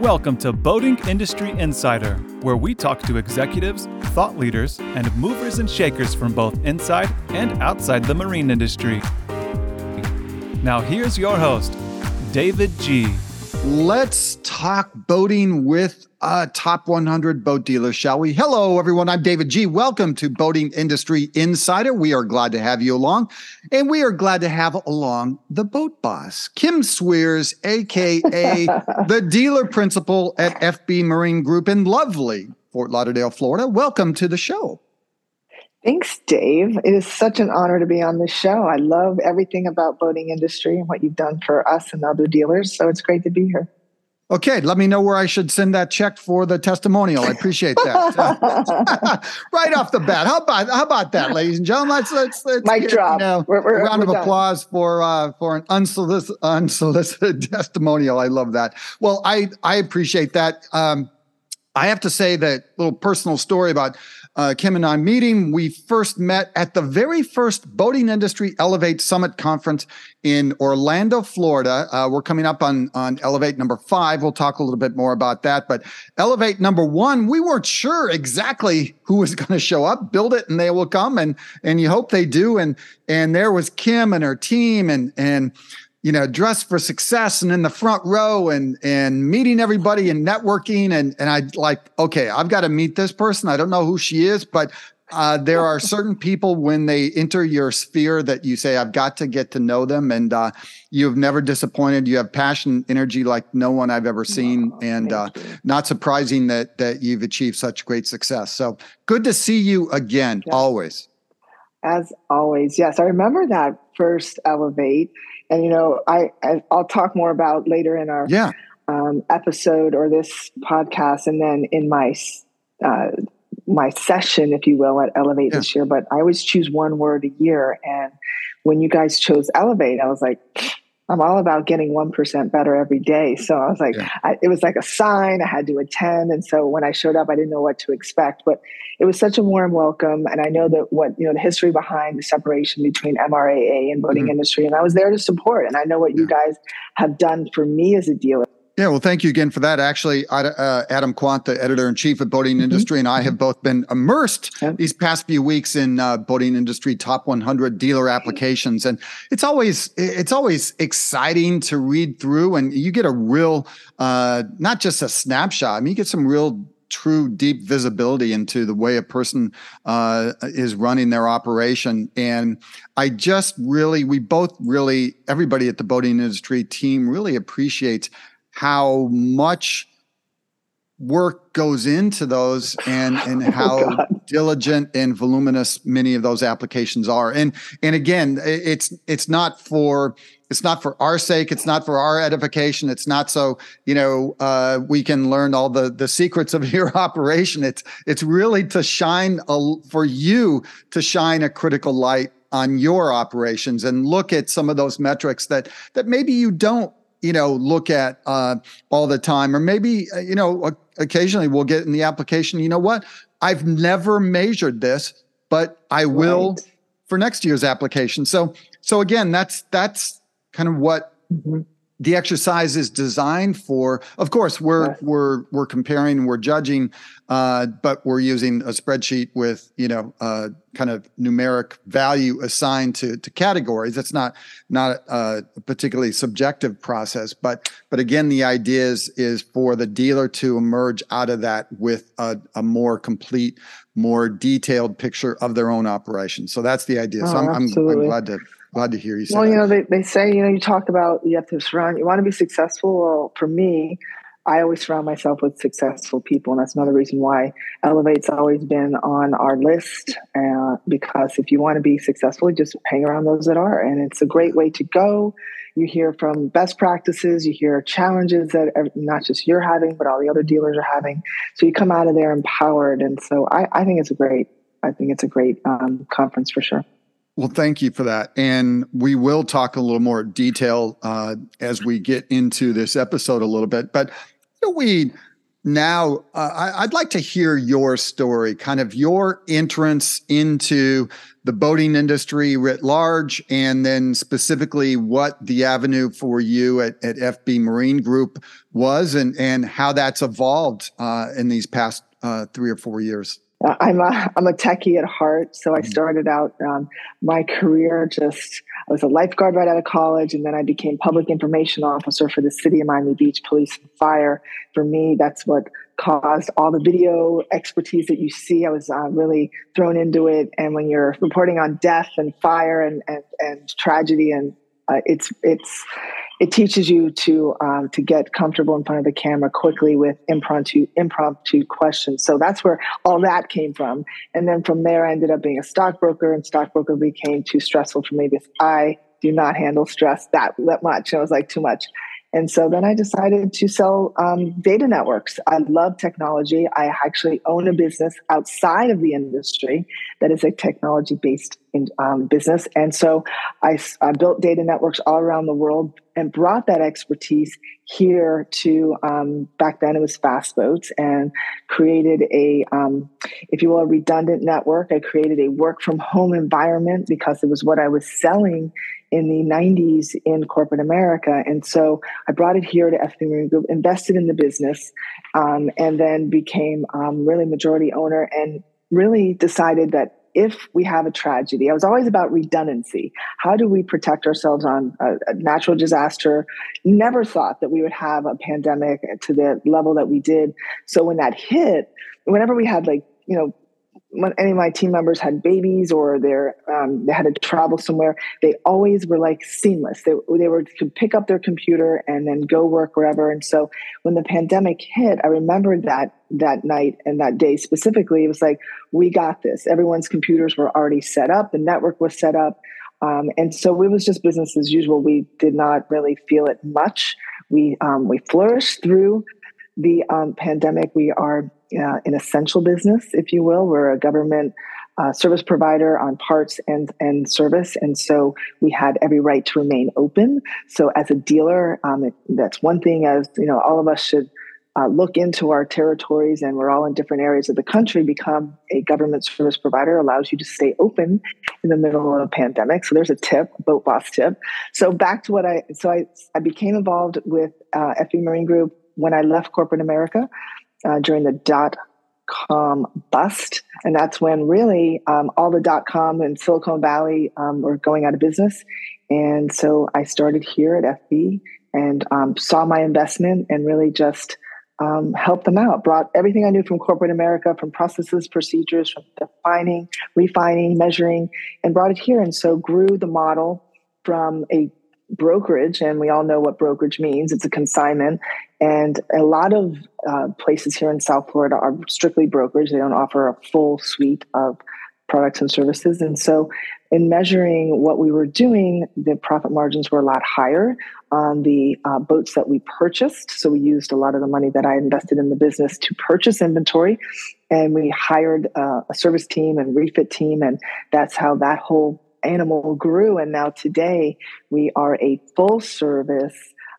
Welcome to Boating Industry Insider, where we talk to executives, thought leaders, and movers and shakers from both inside and outside the marine industry. Now, here's your host, David Gee. Let's talk boating with a top 100 boat dealer, shall we? Hello, everyone. I'm David Gee. Welcome to Boating Industry Insider. We are glad to have you along, and we are glad to have along the boat boss, Kim Sweers, aka the dealer principal at FB Marine Group in lovely Fort Lauderdale, Florida. Welcome to the show. Thanks, Dave. It is such an honor to be on this show. I love everything about boating industry and what you've done for us and other dealers. So it's great to be here. Okay, let me know where I should send that check for the testimonial. I appreciate that. right off the bat, how about how about that, ladies and gentlemen? Let's let's, let's Mic get, drop. You know, we're, we're, a round of done. applause for uh, for an unsolicited unsolicited testimonial. I love that. Well, I I appreciate that. Um, I have to say that little personal story about uh, Kim and I meeting. We first met at the very first Boating Industry Elevate Summit Conference in Orlando, Florida. Uh, we're coming up on, on Elevate number five. We'll talk a little bit more about that. But Elevate number one, we weren't sure exactly who was going to show up. Build it and they will come, and and you hope they do. And and there was Kim and her team, and and you know, dressed for success and in the front row and and meeting everybody and networking and and I like, okay, I've got to meet this person. I don't know who she is, but uh, there are certain people when they enter your sphere that you say, I've got to get to know them. And uh, you've never disappointed. You have passion, energy like no one I've ever seen. And uh, not surprising that that you've achieved such great success. So good to see you again, yes. always. As always, yes. I remember that first Elevate and you know I, I will talk more about later in our yeah um, episode or this podcast, and then in my uh, my session, if you will, at Elevate yeah. this year. But I always choose one word a year, and when you guys chose Elevate, I was like. I'm all about getting 1% better every day. So I was like, yeah. I, it was like a sign I had to attend. And so when I showed up, I didn't know what to expect, but it was such a warm welcome. And I know that what, you know, the history behind the separation between MRAA and boating mm-hmm. industry. And I was there to support. And I know what yeah. you guys have done for me as a dealer. Yeah, well, thank you again for that. Actually, uh, Adam Quandt, the editor in chief of Boating mm-hmm. Industry, and I have both been immersed yeah. these past few weeks in uh, Boating Industry Top 100 dealer applications, and it's always it's always exciting to read through, and you get a real, uh, not just a snapshot. I mean, you get some real true deep visibility into the way a person uh, is running their operation. And I just really, we both really, everybody at the boating industry team really appreciates how much work goes into those and and oh, how oh diligent and voluminous many of those applications are. And and again it's it's not for it's not for our sake. It's not for our edification. It's not so you know uh, we can learn all the the secrets of your operation. It's it's really to shine a, for you to shine a critical light on your operations and look at some of those metrics that that maybe you don't you know look at uh, all the time or maybe uh, you know occasionally we'll get in the application you know what? I've never measured this but i will right. for next year's application. So so again that's that's kind of what mm-hmm the exercise is designed for of course we're right. we're we're comparing we're judging uh, but we're using a spreadsheet with you know uh, kind of numeric value assigned to to categories. It's not not a particularly subjective process but but again the idea is is for the dealer to emerge out of that with a, a more complete more detailed picture of their own operation. So that's the idea. Oh, so I'm, I'm, I'm glad to Glad to hear you say Well, that. you know, they, they say, you know, you talk about you have to surround, you want to be successful. Well, for me, I always surround myself with successful people. And that's another reason why Elevate's always been on our list. Uh, because if you want to be successful, just hang around those that are. And it's a great way to go. You hear from best practices, you hear challenges that not just you're having, but all the other dealers are having. So you come out of there empowered. And so I, I think it's a great, I think it's a great um, conference for sure. Well, thank you for that. And we will talk a little more detail uh, as we get into this episode a little bit. But you know, we now uh, I, would like to hear your story, kind of your entrance into the boating industry writ large, and then specifically what the avenue for you at, at FB Marine Group was, and and how that's evolved uh, in these past uh, three or four years. I'm a I'm a techie at heart, so I mm-hmm. started out um, my career just I was a lifeguard right out of college, and then I became public information officer for the city of Miami Beach Police and Fire. For me, that's what caused all the video expertise that you see. I was uh, really thrown into it, and when you're reporting on death and fire and and, and tragedy, and uh, it's it's it teaches you to um, to get comfortable in front of the camera quickly with impromptu impromptu questions. So that's where all that came from. And then from there, I ended up being a stockbroker, and stockbroker became too stressful for me because I do not handle stress that, much. It was like too much. And so then I decided to sell um, data networks. I love technology. I actually own a business outside of the industry that is a technology based um, business. And so I, I, built data networks all around the world and brought that expertise here to um, back then it was fast boats and created a um, if you will a redundant network i created a work from home environment because it was what i was selling in the 90s in corporate America. And so I brought it here to FB Marine Group, invested in the business, um, and then became um, really majority owner and really decided that if we have a tragedy, I was always about redundancy. How do we protect ourselves on a, a natural disaster? Never thought that we would have a pandemic to the level that we did. So when that hit, whenever we had like, you know, when any of my team members had babies or um, they had to travel somewhere, they always were like seamless. They they were to pick up their computer and then go work wherever. And so when the pandemic hit, I remembered that that night and that day specifically. It was like we got this. Everyone's computers were already set up. The network was set up. Um, and so it was just business as usual. We did not really feel it much. We um, we flourished through the um, pandemic. We are uh, an essential business, if you will. We're a government uh, service provider on parts and and service, and so we had every right to remain open. So as a dealer, um, it, that's one thing. As you know, all of us should. Uh, look into our territories, and we're all in different areas of the country. Become a government service provider allows you to stay open in the middle of a pandemic. So there's a tip, boat boss tip. So back to what I so I I became involved with uh, FB Marine Group when I left corporate America uh, during the dot com bust. And that's when really um, all the dot com and Silicon Valley um, were going out of business. And so I started here at FB and um, saw my investment and really just um, helped them out. Brought everything I knew from corporate America, from processes, procedures, from defining, refining, measuring, and brought it here. And so grew the model from a brokerage, and we all know what brokerage means. It's a consignment, and a lot of uh, places here in South Florida are strictly brokerage. They don't offer a full suite of products and services. And so, in measuring what we were doing, the profit margins were a lot higher on the uh, boats that we purchased. So, we used a lot of the money that I invested in the business to purchase inventory. And we hired uh, a service team and refit team. And that's how that whole animal grew. And now today we are a full service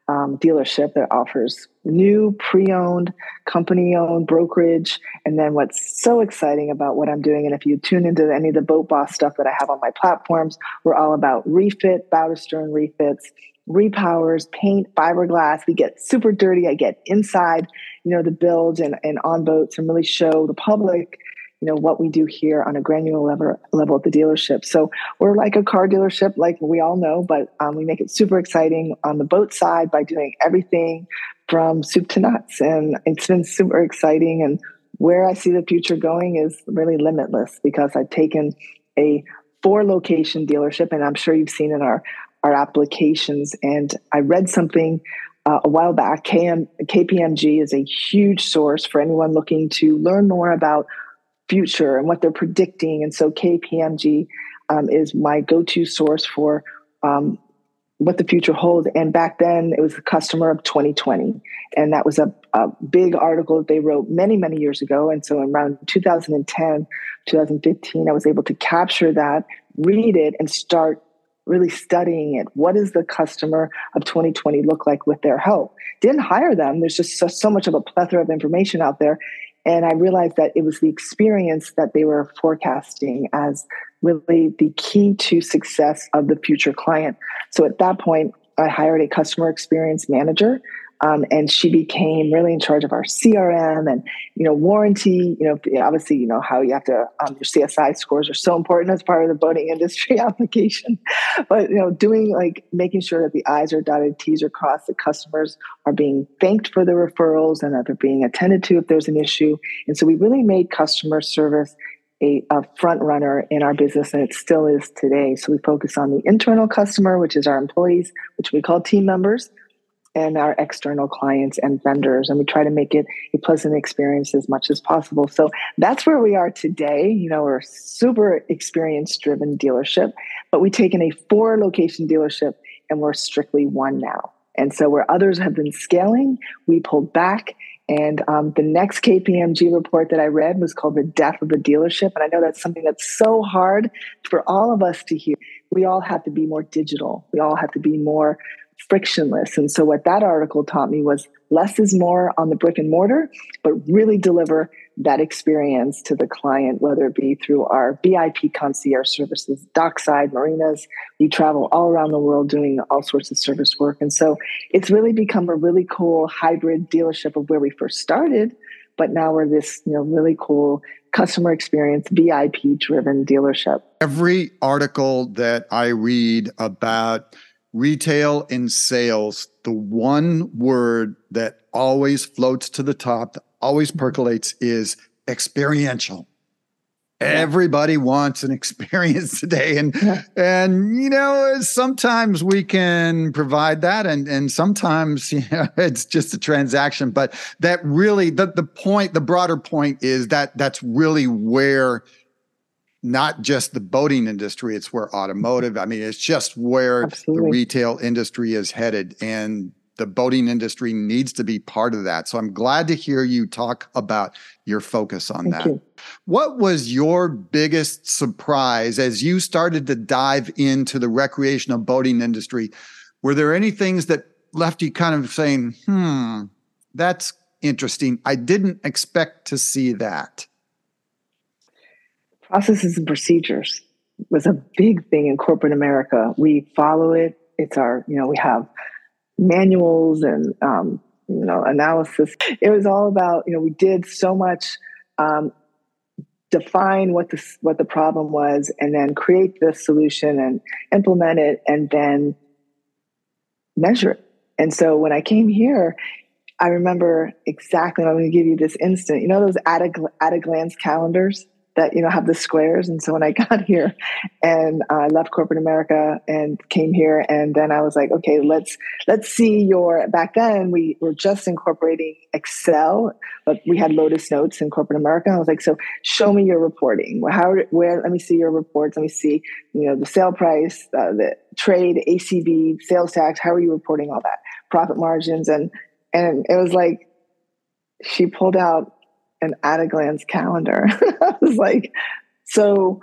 um, dealership that offers new pre-owned company-owned brokerage and then what's so exciting about what i'm doing and if you tune into any of the boat boss stuff that i have on my platforms we're all about refit bow stern refits repowers paint fiberglass we get super dirty i get inside you know the build and, and on boats and really show the public you know what we do here on a granular level, level at the dealership. So we're like a car dealership like we all know but um, we make it super exciting on the boat side by doing everything from soup to nuts. And it's been super exciting. And where i see the future going is really limitless because i've taken a four location dealership and i'm sure you've seen in our our applications. And i read something uh, a while back. KM, kpmg is a huge source for anyone looking to learn more about future and what they're predicting. And so KPMG um, is my go to source for um, what the future holds. And back then, it was the customer of 2020. And that was a, a big article that they wrote many, many years ago. And so around 2010, 2015, I was able to capture that, read it, and start really studying it. What does the customer of 2020 look like with their help? Didn't hire them. There's just so, so much of a plethora of information out there. And I realized that it was the experience that they were forecasting as really the key to success of the future client. So at that point, I hired a customer experience manager um, and she became really in charge of our CRM and you know warranty. You know, obviously, you know how you have to um, your CSI scores are so important as part of the boating industry application. But you know, doing like making sure that the I's are dotted, T's are crossed, that customers are being thanked for the referrals and that they're being attended to if there's an issue. And so we really made customer service a, a, front runner in our business, and it still is today. So we focus on the internal customer, which is our employees, which we call team members and our external clients and vendors and we try to make it a pleasant experience as much as possible so that's where we are today you know we're super experience driven dealership but we've taken a four location dealership and we're strictly one now and so where others have been scaling we pulled back and um, the next KPMG report that I read was called The Death of the Dealership. And I know that's something that's so hard for all of us to hear. We all have to be more digital. We all have to be more frictionless. And so, what that article taught me was less is more on the brick and mortar, but really deliver that experience to the client, whether it be through our VIP concierge services, dockside, marinas. We travel all around the world doing all sorts of service work. And so, it's really become a really cool hybrid dealership of where we first started. But now we're this, you know, really cool customer experience, VIP driven dealership. Every article that I read about retail and sales, the one word that always floats to the top, that always percolates is experiential. Yeah. Everybody wants an experience today. And yeah. and you know, sometimes we can provide that and and sometimes you know, it's just a transaction. But that really the, the point, the broader point is that that's really where not just the boating industry, it's where automotive, I mean, it's just where Absolutely. the retail industry is headed. And the boating industry needs to be part of that. So I'm glad to hear you talk about your focus on Thank that. You. What was your biggest surprise as you started to dive into the recreational boating industry? Were there any things that left you kind of saying, hmm, that's interesting. I didn't expect to see that processes and procedures was a big thing in corporate America. We follow it. It's our, you know, we have manuals and, um, you know, analysis. It was all about, you know, we did so much um, define what the what the problem was, and then create the solution and implement it, and then measure it. And so when I came here, I remember exactly. I'm going to give you this instant. You know those at a, at a glance calendars that you know have the squares. And so when i got here and i uh, left corporate america and came here and then i was like okay let's let's see your back then we were just incorporating excel but we had lotus notes in corporate america. I was like so show me your reporting. How where let me see your reports. Let me see you know the sale price uh, the trade acv sales tax. How are you reporting all that? Profit margins. And and it was like she pulled out an at a glance calendar. I was like, so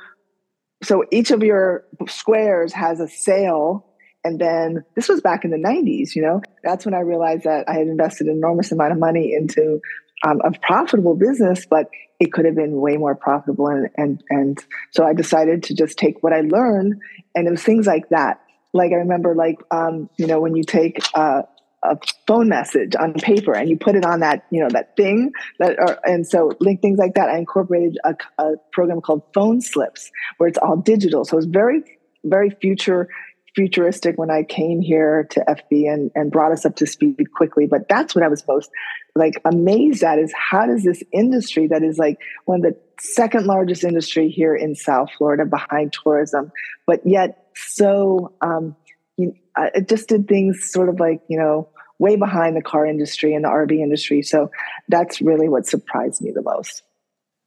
so each of your squares has a sale. And then this was back in the 90s you know? That's when i realized that i had invested an enormous amount of money into um, a profitable business but it could have been way more profitable. And and and so i decided to just take what i learned and it was things like that. Like i remember like um, you know when you take uh, a phone message on paper and you put it on that you know that thing that are, and so link things like that i incorporated a, a, program called phone slips where it's all digital. So it's very very future futuristic when i came here to fb and, and brought us up to speed quickly. But that's what i was most like amazed at is how does this industry that is like one of the second largest industry here in south florida behind tourism but yet so um, you, it just did things sort of like you know way behind the car industry and the RV industry. So that's really what surprised me the most.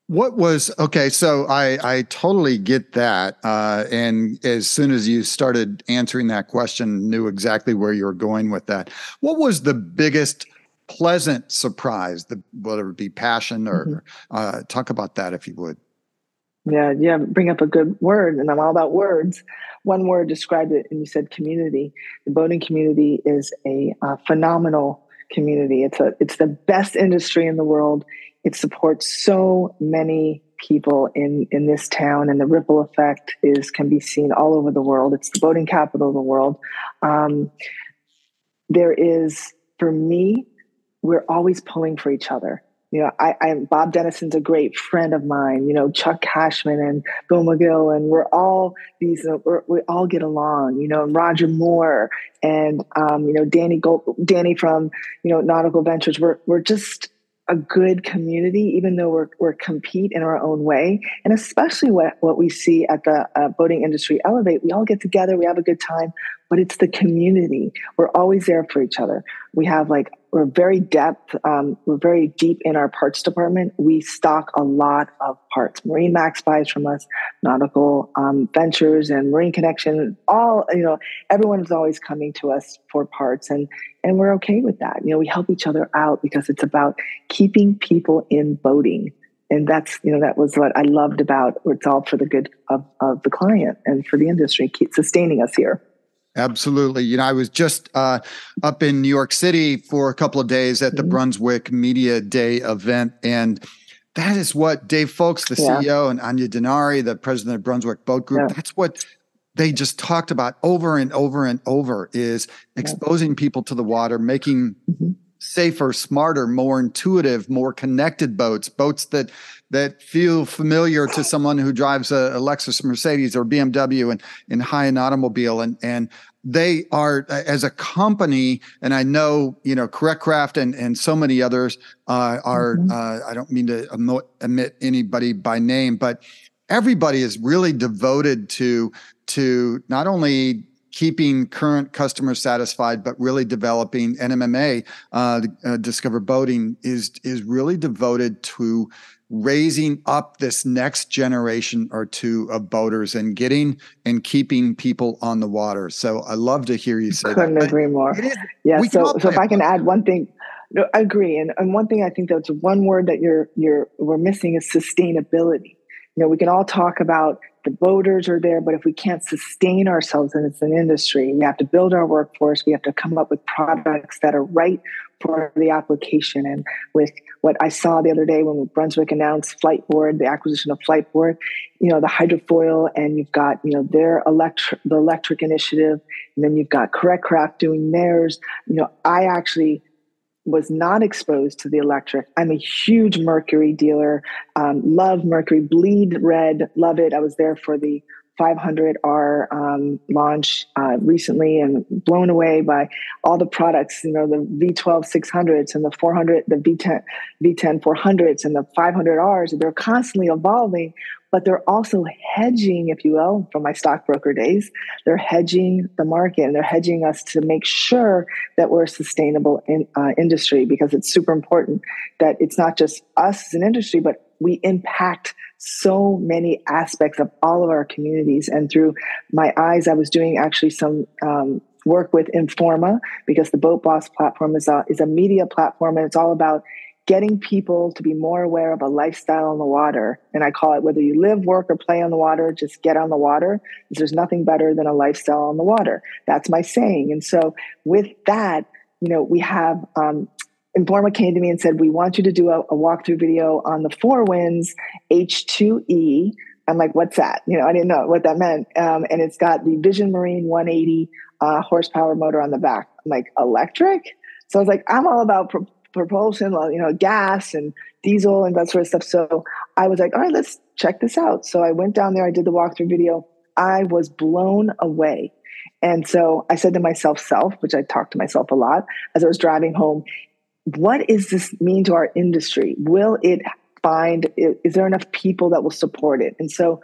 What was okay? So I I totally get that, uh, and as soon as you started answering that question, knew exactly where you were going with that. What was the biggest pleasant surprise? The whether it be passion or mm-hmm. uh, talk about that if you would. Yeah, yeah, bring up a good word, and I'm all about words. One word described it, and you said community. The boating community is a uh, phenomenal community. It's a it's the best industry in the world. It supports so many people in in this town, and the ripple effect is can be seen all over the world. It's the boating capital of the world. Um, there is, for me, we're always pulling for each other you know, I, I Bob Denison's a great friend of mine. You know, Chuck Cashman and Bill McGill, and we're all these. Uh, we're, we all get along. You know, and Roger Moore and um, you know Danny Gold, Danny from you know Nautical Ventures. We're we're just a good community, even though we're we're compete in our own way, and especially what what we see at the uh, boating industry elevate. We all get together, we have a good time, but it's the community. We're always there for each other. We have like we're very depth um, we're very deep in our parts department. We stock a lot of parts. Marine Max buys from us nautical um, ventures and marine connection all you know everyone is always coming to us for parts and and we're okay with that. You know we help each other out because it's about keeping people in boating. And that's you know that was what i loved about it's all for the good of, of the client and for the industry. Keep sustaining us here Absolutely. You know, I was just uh, up in New York City for a couple of days at the mm-hmm. Brunswick Media Day event. And that is what Dave Foulkes, the yeah. CEO, and Aine Denari, the president of Brunswick Boat Group, yeah. that's what they just talked about over and over and over is exposing people to the water, making mm-hmm. safer, smarter, more intuitive, more connected boats, boats that that feel familiar to someone who drives a, a Lexus Mercedes or BMW and in high end automobile and and they are as a company and i know you know correct craft and and so many others uh, are mm-hmm. uh, i don't mean to omit anybody by name but everybody is really devoted to to not only keeping current customers satisfied but really developing nmma uh, uh, discover boating is is really devoted to raising up this next generation or two of boaters and getting and keeping people on the water. So I love to hear you say Couldn't that. agree more. yeah. So, so if I can add one thing, no, I agree. And, and one thing I think that's one word that you're, you're, we're missing is sustainability. You know, we can all talk about the boaters are there, but if we can't sustain ourselves and it's an industry, we have to build our workforce. We have to come up with products that are right for the application. And with what I saw the other day when Brunswick announced Fliteboard, the acquisition of Fliteboard, you know, the hydrofoil, and you've got, you know, their electric, the electric initiative, and then you've got Correct Craft doing theirs. You know, I actually was not exposed to the electric. I'm a huge Mercury dealer. Um, love Mercury, bleed red, love it. I was there for the 500R um, launch uh, recently and blown away by all the products, you know, the V12 600s and the 400, the V10, V10 400s and the 500Rs. They're constantly evolving, but they're also hedging, if you will, from my stockbroker days. They're hedging the market and they're hedging us to make sure that we're a sustainable in, uh, industry because it's super important that it's not just us as an industry, but we impact so many aspects of all of our communities. And through my eyes, I was doing actually some um, work with Informa because the Boat Boss platform is a, is a media platform and it's all about getting people to be more aware of a lifestyle on the water. And I call it whether you live, work, or play on the water, just get on the water. There's nothing better than a lifestyle on the water. That's my saying. And so with that, you know, we have um, Informa came to me and said, We want you to do a, a walkthrough video on the Four Winns H2E. I'm like, What's that? You know, I didn't know what that meant. Um, and it's got the Vision Marine 180 uh, horsepower motor on the back. I'm like, Electric? So I was like, I'm all about pro- propulsion, you know, gas and diesel and that sort of stuff. So I was like, All right, let's check this out. So I went down there, I did the walkthrough video. I was blown away. And so I said to myself, self, which I talked to myself a lot as I was driving home, what does this mean to our industry? Will it find, is there enough people that will support it? And so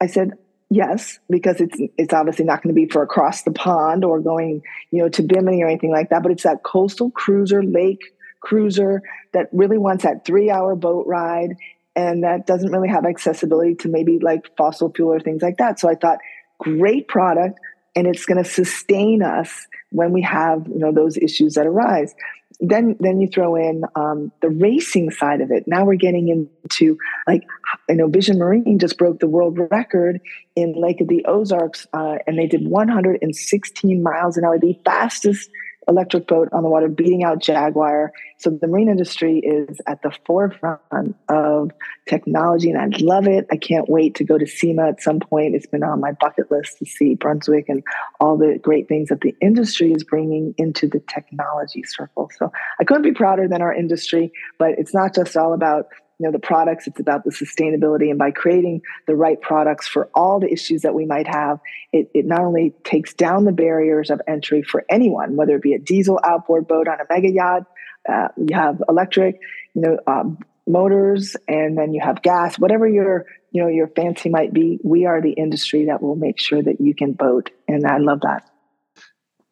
I said, yes, because it's it's obviously not going to be for across the pond or going, you know, to Bimini or anything like that, but it's that coastal cruiser, lake cruiser that really wants that three hour boat ride and that doesn't really have accessibility to maybe like fossil fuel or things like that. So I thought, great product, and it's going to sustain us when we have you know those issues that arise then then you throw in um, the racing side of it. Now we're getting into like you know vision marine just broke the world record in lake of the ozarks uh, and they did 116 miles an hour the fastest electric boat on the water, beating out Jaguar. So the marine industry is at the forefront of technology, and I love it. I can't wait to go to SEMA at some point. It's been on my bucket list to see Brunswick and all the great things that the industry is bringing into the technology circle. So I couldn't be prouder than our industry, but it's not just all about you know the products it's about the sustainability and by creating the right products for all the issues that we might have it, it not only takes down the barriers of entry for anyone whether it be a diesel outboard boat on a mega yacht uh, you have electric you know um, motors and then you have gas whatever your you know your fancy might be we are the industry that will make sure that you can boat and i love that.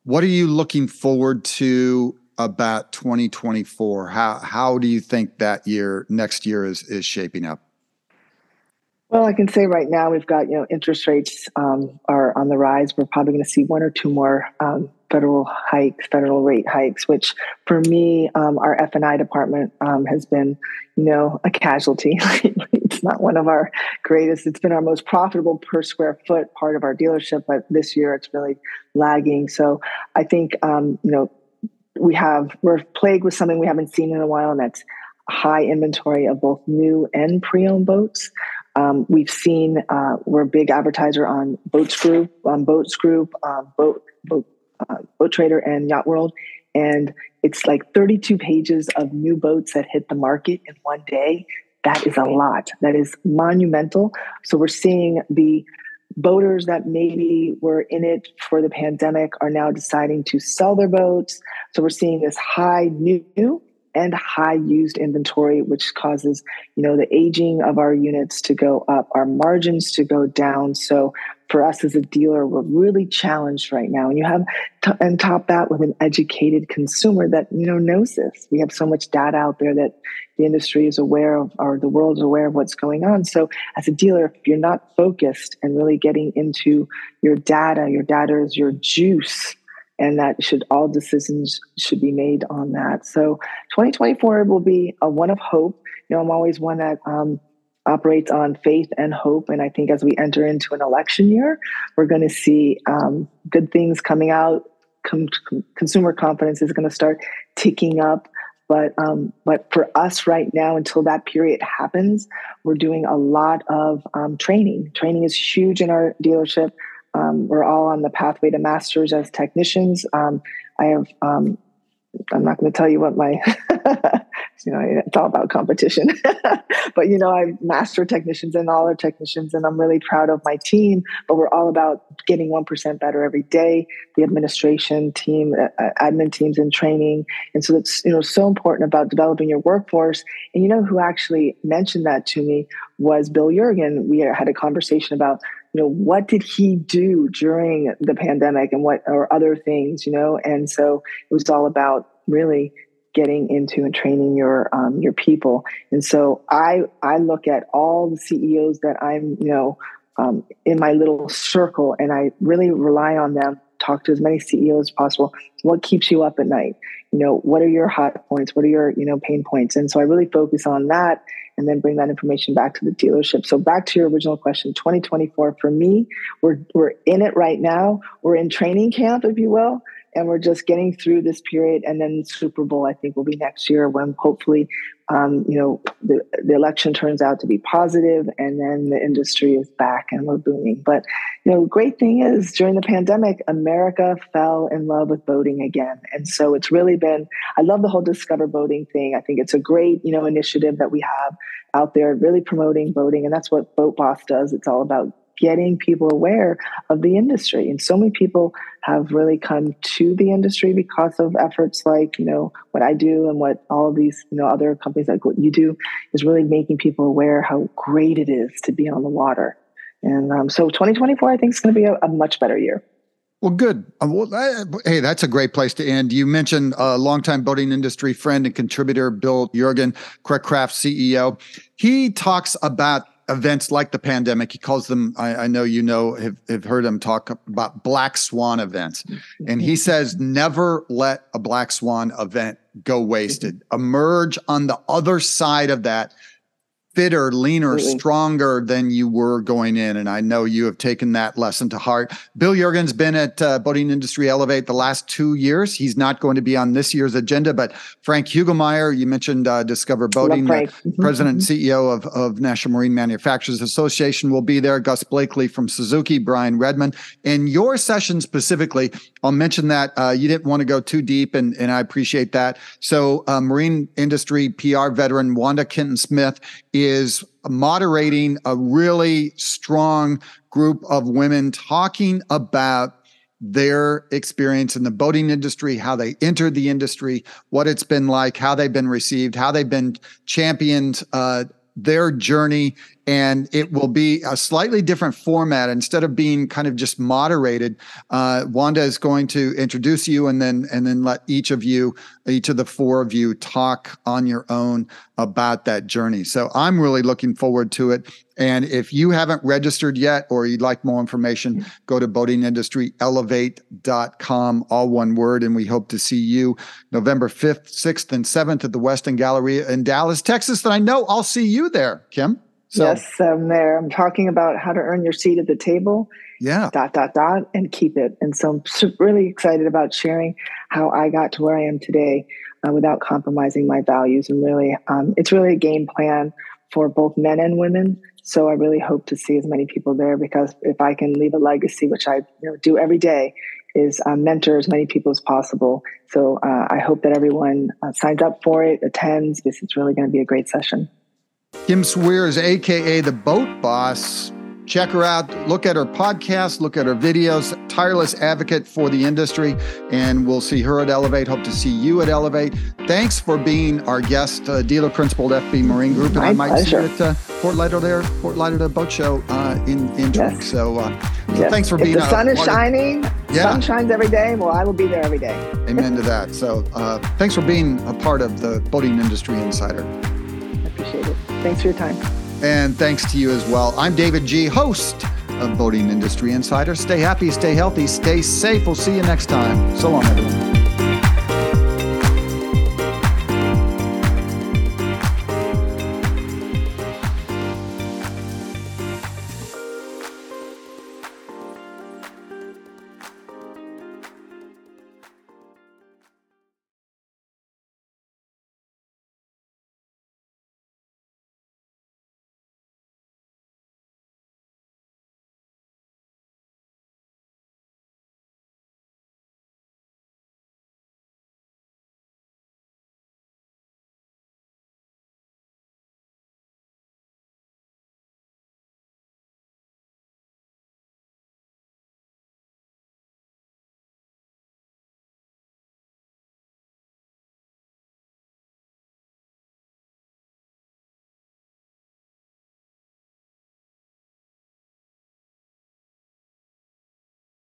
What are you looking forward to about 2024? How how do you think that year next year is is shaping up? Well, I can say right now we've got you know interest rates um, are on the rise. We're probably going to see one or two more um, federal hikes, federal rate hikes. Which for me, um, our F and I department um, has been you know a casualty. it's not one of our greatest. It's been our most profitable per square foot part of our dealership, but this year it's really lagging. So I think um, you know we have we're plagued with something we haven't seen in a while, and that's high inventory of both new and pre-owned boats. Um, we've seen uh, we're a big advertiser on Boats Group, on Boats Group, uh, Boat Boat uh, Boat Trader, and Yacht World, and it's like 32 pages of new boats that hit the market in one day. That is a lot. That is monumental. So we're seeing the boaters that maybe were in it for the pandemic are now deciding to sell their boats. So we're seeing this high new and high used inventory, which causes, you know, the aging of our units to go up, our margins to go down. So for us as a dealer, we're really challenged right now. And you have, and top that with an educated consumer that, you know, knows this. We have so much data out there that the industry is aware of, or the world is aware of what's going on. So as a dealer, if you're not focused and really getting into your data, your data is your juice and that should all decisions should be made on that. So 2024 will be a one of hope. You know, I'm always one that um, operates on faith and hope, and I think as we enter into an election year, we're going to see um, good things coming out. Consumer confidence is going to start ticking up. But um, but for us right now, until that period happens, we're doing a lot of um, training. Training is huge in our dealership. Um, we're all on the pathway to masters as technicians. Um, I have, um, I'm not going to tell you what my, you know, it's all about competition. but, you know, I master technicians and all our technicians, and I'm really proud of my team. But we're all about getting 1% better every day. The administration team, uh, uh, admin teams, and training. And so it's, you know, so important about developing your workforce. And you know who actually mentioned that to me was Bill Yeargin. We had a conversation about you know what did he do during the pandemic and what or other things you know and so it was all about really getting into and training your um, your people. And so i i look at all the ceos that i'm you know um, in my little circle and i really rely on them. Talk to as many ceos as possible. What keeps you up at night? You know what are your hot points? What are your you know pain points? And so i really focus on that and then bring that information back to the dealership. So back to your original question, 2024 for me, we're we're in it right now. We're in training camp, if you will, and we're just getting through this period. And then Super Bowl, I think, will be next year when hopefully um, you know, the, the election turns out to be positive and then the industry is back and we're booming. But, you know, great thing is during the pandemic, America fell in love with boating again. And so it's really been, I love the whole discover boating thing. I think it's a great, you know, initiative that we have out there really promoting boating. And that's what Boat Boss does. It's all about getting people aware of the industry. And so many people have really come to the industry because of efforts like, you know, what I do and what all these, you know, other companies like what you do is really making people aware how great it is to be on the water. And um, so 2024, I think is going to be a, a much better year. Well, good. Um, well, hey, that's a great place to end. You mentioned a longtime boating industry friend and contributor, Bill Yeargin, Craft CEO. He talks about events like the pandemic. He calls them, I, I, know you know, have, have heard him talk about black swan events. And he says, never let a black swan event go wasted. Emerge on the other side of that fitter, leaner, Absolutely. stronger than you were going in. And I know you have taken that lesson to heart. Bill Yeargin's been at uh, Boating Industry Elevate the last two years. He's not going to be on this year's agenda, but Frank Hugelmeyer, you mentioned uh, Discover Boating, uh, mm-hmm. president and mm-hmm. CEO of, of National Marine Manufacturers Association will be there. Gus Blakely from Suzuki, Brian Redman. In your session specifically, I'll mention that uh, you didn't want to go too deep, and, and I appreciate that. So, uh, marine industry PR veteran Wanda Kenton Smith is moderating a really strong group of women talking about their experience in the boating industry, how they entered the industry, what it's been like, how they've been received, how they've been championed, uh, their journey and it will be a slightly different format. Instead of being kind of just moderated uh, wanda is going to introduce you and then and then let each of you each of the four of you talk on your own about that journey. So i'm really looking forward to it. And if you haven't registered yet or you'd like more information go to boatingindustryelevate.com all one word and we hope to see you november 5th 6th and 7th at the westin Galleria in dallas texas and i know i'll see you there kim so, yes, I'm there. I'm talking about how to earn your seat at the table. Yeah. Dot, dot, dot, and keep it. And so I'm really excited about sharing how I got to where I am today uh, without compromising my values. And really, um, it's really a game plan for both men and women. So I really hope to see as many people there because if I can leave a legacy, which I you know, do every day, is uh, mentor as many people as possible. So uh, I hope that everyone uh, signs up for it, attends, because it's really going to be a great session. Kim Sweers, aka the Boat Boss. Check her out. Look at her podcast, look at her videos. Tireless advocate for the industry. And we'll see her at Elevate. Hope to see you at Elevate. Thanks for being our guest, uh, dealer principal at FB Marine Group. And My I might pleasure. see you at uh, Fort Lauderdale, Fort Lauderdale Boat Show uh, in, in yes. So, uh, so yes. thanks for if being the sun is shining, yeah. sun shines every day. Well, I will be there every day. Amen to that. So uh, thanks for being a part of the Boating Industry Insider. Thanks for your time. And thanks to you as well. I'm David Gee., host of Boating Industry Insider. Stay happy, stay healthy, stay safe. We'll see you next time. So long, everyone.